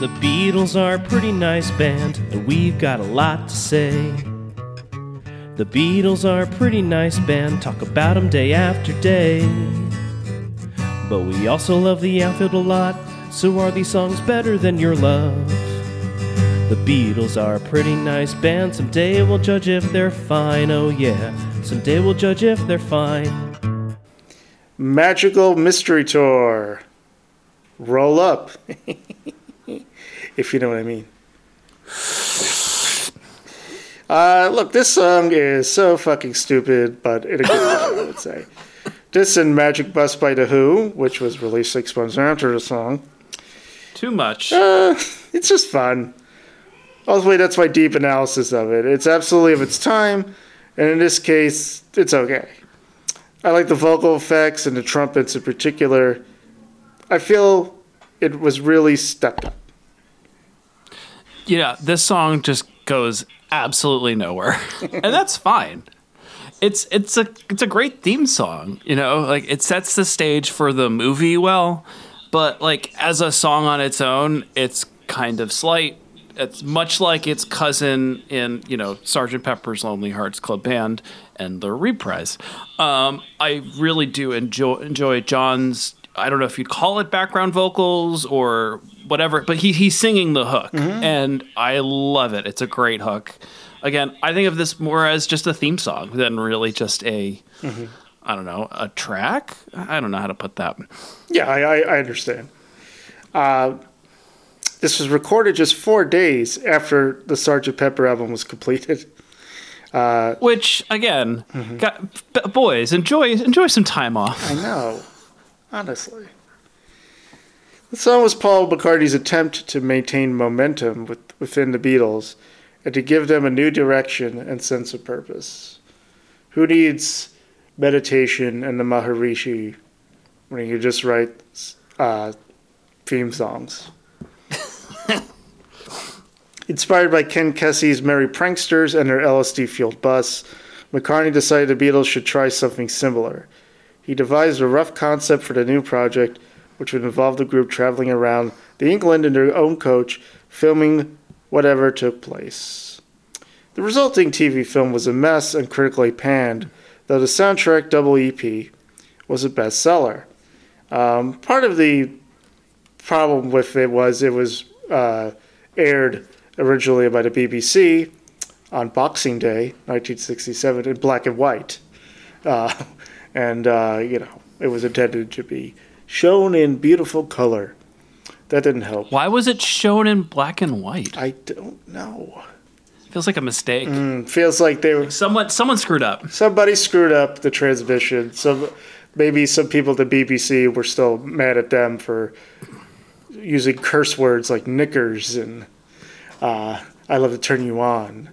The Beatles are a pretty nice band, and we've got a lot to say. The Beatles are a pretty nice band, talk about 'em day after day. But we also love the outfield a lot, so are these songs better than your love? The Beatles are a pretty nice band, someday we'll judge if they're fine, oh yeah, someday we'll judge if they're fine. Magical Mystery Tour. Roll up. if you know what I mean. Uh, look, this song is so fucking stupid, but in a good way, I would say. This and Magic Bus by The Who, which was released six months after the song. Too much. Uh, it's just fun. Ultimately, that's my deep analysis of it. It's absolutely of its time, and in this case, it's okay. I like the vocal effects and the trumpets in particular. I feel it was really stepped up. Yeah, this song just goes absolutely nowhere, and that's fine. It's it's a it's a great theme song, you know, like it sets the stage for the movie well, but like as a song on its own, it's kind of slight. It's much like its cousin in you know Sergeant Pepper's Lonely Hearts Club Band and the Reprise. Um, I really do enjoy enjoy John's. I don't know if you'd call it background vocals or whatever, but he he's singing the hook, mm-hmm. and I love it. It's a great hook. Again, I think of this more as just a theme song than really just a, mm-hmm. I don't know, a track. I don't know how to put that. Yeah, I, I, I understand. Uh, this was recorded just four days after the Sgt. Pepper album was completed. Uh, Which again, mm-hmm. got, b- boys, enjoy enjoy some time off. I know, honestly. The song was Paul McCartney's attempt to maintain momentum with, within the Beatles and to give them a new direction and sense of purpose. Who needs meditation and the Maharishi when you just write uh, theme songs? Inspired by Ken Kesey's Merry Pranksters and their LSD fueled bus, McCartney decided the Beatles should try something similar. He devised a rough concept for the new project, which would involve the group traveling around the England in their own coach, filming whatever took place. The resulting TV film was a mess and critically panned, though the soundtrack double EP was a bestseller. Um, part of the problem with it was it was uh, aired originally by the BBC on Boxing Day, 1967, in black and white. Uh, and, uh, you know, it was intended to be shown in beautiful color. That didn't help. Why was it shown in black and white? I don't know. Feels like a mistake. It feels like they were Someone someone screwed up. somebody screwed up the transmission. Some maybe some people at the BBC were still mad at them for using curse words like knickers and uh, "I love to turn you on,"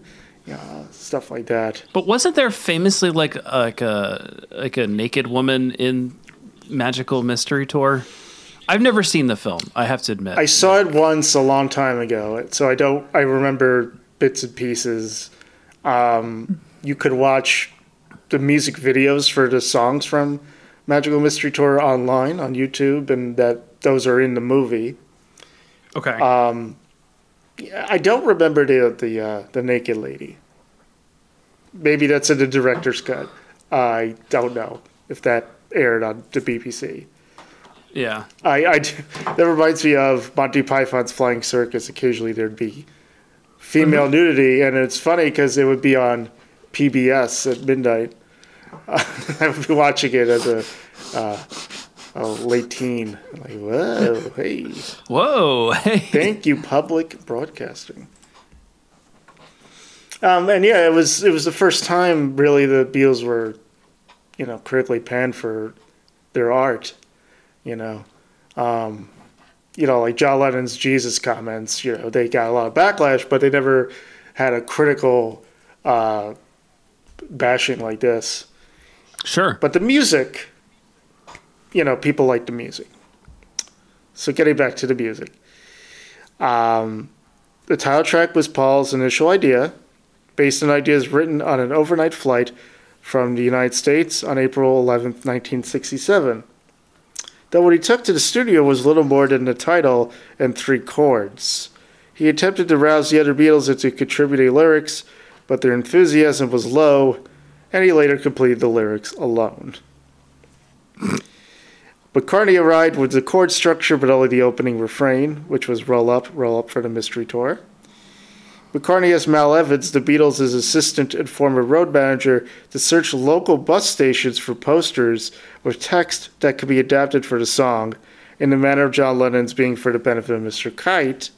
you know, stuff like that. But wasn't there famously like like a like a naked woman in Magical Mystery Tour? I've never seen the film. I have to admit. I saw it once a long time ago, so I don't. I remember bits and pieces. Um, you could watch the music videos for the songs from Magical Mystery Tour online on YouTube, and that those are in the movie. okay. I don't remember the the uh, the naked lady. Maybe that's in the director's cut. I don't know if that aired on the BBC. yeah. I, I do- that reminds me of Monty Python's Flying Circus. Occasionally there'd be female nudity, and it's funny because it would be on PBS at midnight. I would be watching it as a, uh, a late teen. Like, whoa, hey. Whoa. Hey. Thank you, public broadcasting. Um, and yeah, it was it was the first time really the Beatles were, you know, critically panned for their art. You know, um, you know, like John Lennon's Jesus comments. You know, they got a lot of backlash, but they never had a critical uh, bashing like this. Sure. But the music, you know, people like the music. So getting back to the music, um, the title track was Paul's initial idea, based on ideas written on an overnight flight from the United States on April 11th, 1967. Though what he took to the studio was little more than the title and three chords. He attempted to rouse the other Beatles into contributing lyrics, but their enthusiasm was low, and he later completed the lyrics alone. McCartney arrived with the chord structure but only the opening refrain, which was Roll Up, Roll Up for the Mystery Tour. McCartney asked Mal Evans, the Beatles' assistant and former road manager, to search local bus stations for posters with text that could be adapted for the song, in the manner of John Lennon's being for the benefit of Mr. Kite.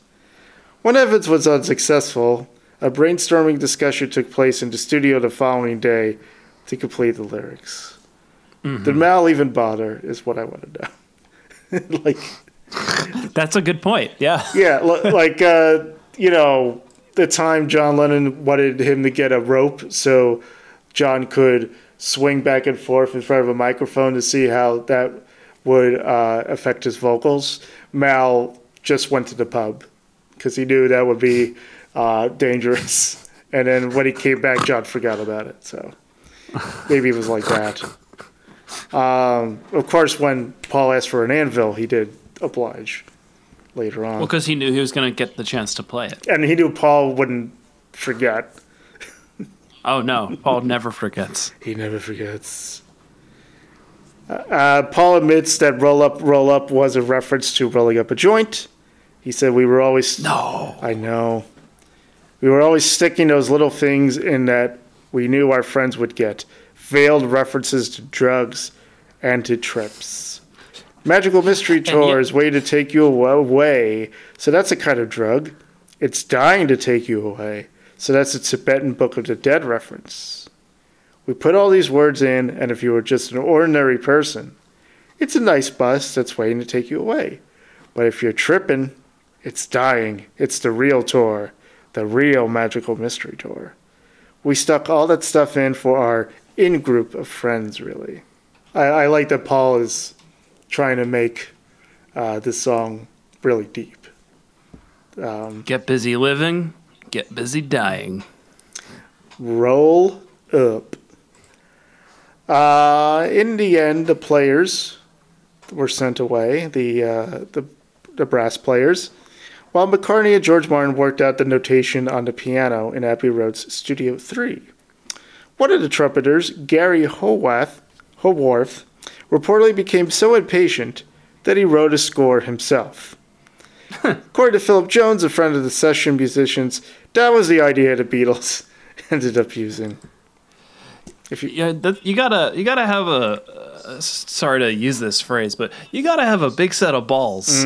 When Evans was unsuccessful, a brainstorming discussion took place in the studio the following day to complete the lyrics. Did Mal even bother? Is what I want to know. like, That's a good point. Yeah. yeah, li- like uh, you know, the time John Lennon wanted him to get a rope so John could swing back and forth in front of a microphone to see how that would uh, affect his vocals. Mal just went to the pub because he knew that would be uh, dangerous. And then when he came back, John forgot about it. So maybe it was like that. Um, of course, when Paul asked for an anvil, he did oblige later on. Well, because he knew he was going to get the chance to play it. and he knew Paul wouldn't forget. Oh no, Paul never forgets. He never forgets. Uh, Paul admits that "Roll Up, Roll Up" was a reference to rolling up a joint. He said we were always No. I know. We were always sticking those little things in that we knew our friends would get. Veiled references to drugs and to trips. Magical Mystery Tour is way to take you away. So that's a kind of drug. It's dying to take you away. So that's a Tibetan Book of the Dead reference. We put all these words in, and if you were just an ordinary person, it's a nice bus that's waiting to take you away. But if you're tripping, it's dying. It's the real tour, the real magical mystery tour. We stuck all that stuff in for our in group of friends, really. I, I like that Paul is trying to make uh, this song really deep. Um, Get busy living, get busy dying. roll up. Uh, in the end, the players were sent away, the, uh, the, the brass players, while McCartney and George Martin worked out the notation on the piano in Abbey Road's Studio 3. One of the trumpeters, Elgar Howarth, Howarth, reportedly became so impatient that he wrote a score himself. According to Philip Jones, a friend of the session musicians, that was the idea the Beatles ended up using. If you, Yeah, that, you gotta you gotta have a. Uh, sorry to use this phrase, but you gotta have a big set of balls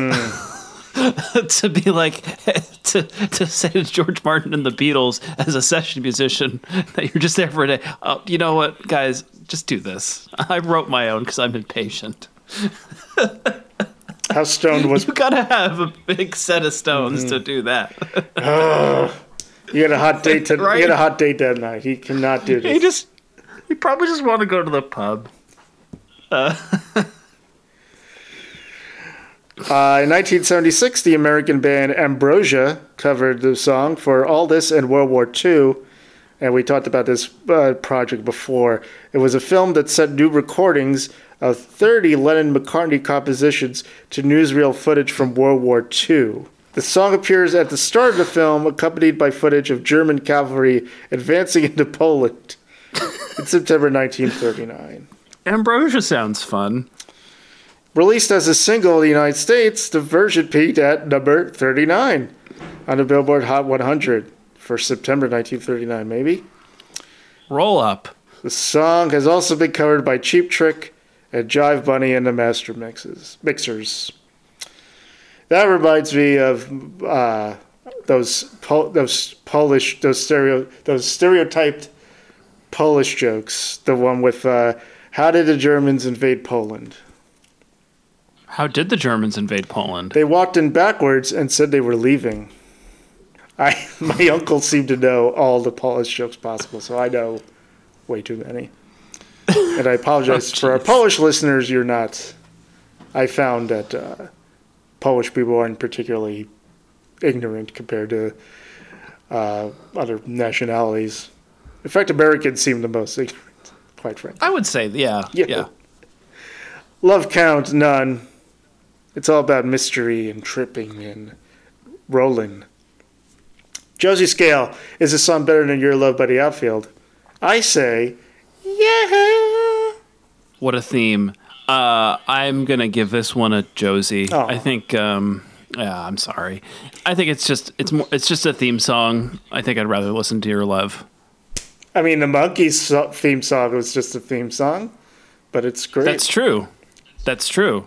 to be like to to say to George Martin and the Beatles as a session musician that you're just there for a day. Oh, you know what, guys, just do this. I wrote my own because I'm impatient. how stoned was You gotta have a big set of stones to do that. you had a hot date to, Right? you had a hot date that night. He cannot do you He just He probably just want to go to the pub. Uh, in 1976, the American band Ambrosia covered the song for All This and World War II. And we talked about this uh, project before. It was a film that set new recordings of 30 Lennon McCartney compositions to newsreel footage from World War II. The song appears at the start of the film, accompanied by footage of German cavalry advancing into Poland in September 1939. Ambrosia sounds fun. Released as a single in the United States, the version peaked at number 39 on the Billboard Hot 100 for September 1939, maybe. Roll up. The song has also been covered by Cheap Trick and Jive Bunny and the Master Mixes Mixers. That reminds me of uh, those Pol- those Polish those stereo those stereotyped Polish jokes. The one with uh, "How did the Germans invade Poland?" How did the Germans invade Poland? They walked in backwards and said they were leaving. I my uncle seemed to know all the Polish jokes possible, so I know way too many. And I apologize Oh, for our. Polish listeners. You're not. I found that uh, Polish people aren't particularly ignorant compared to uh, other nationalities. In fact, Americans seem the most ignorant, quite frankly. I would say, yeah, Yeah. yeah. Love count none. It's all about mystery and tripping and rolling. Josie Scale, is a song better than Your Love by the Outfield? I say, yeah. What a theme. Uh, I'm gonna give this one a Josie. Oh. I think. Um, yeah, I'm sorry. I think it's just it's more it's just a theme song. I think I'd rather listen to Your Love. I mean, the Monkees theme song was just a theme song, but it's great. That's true. That's true.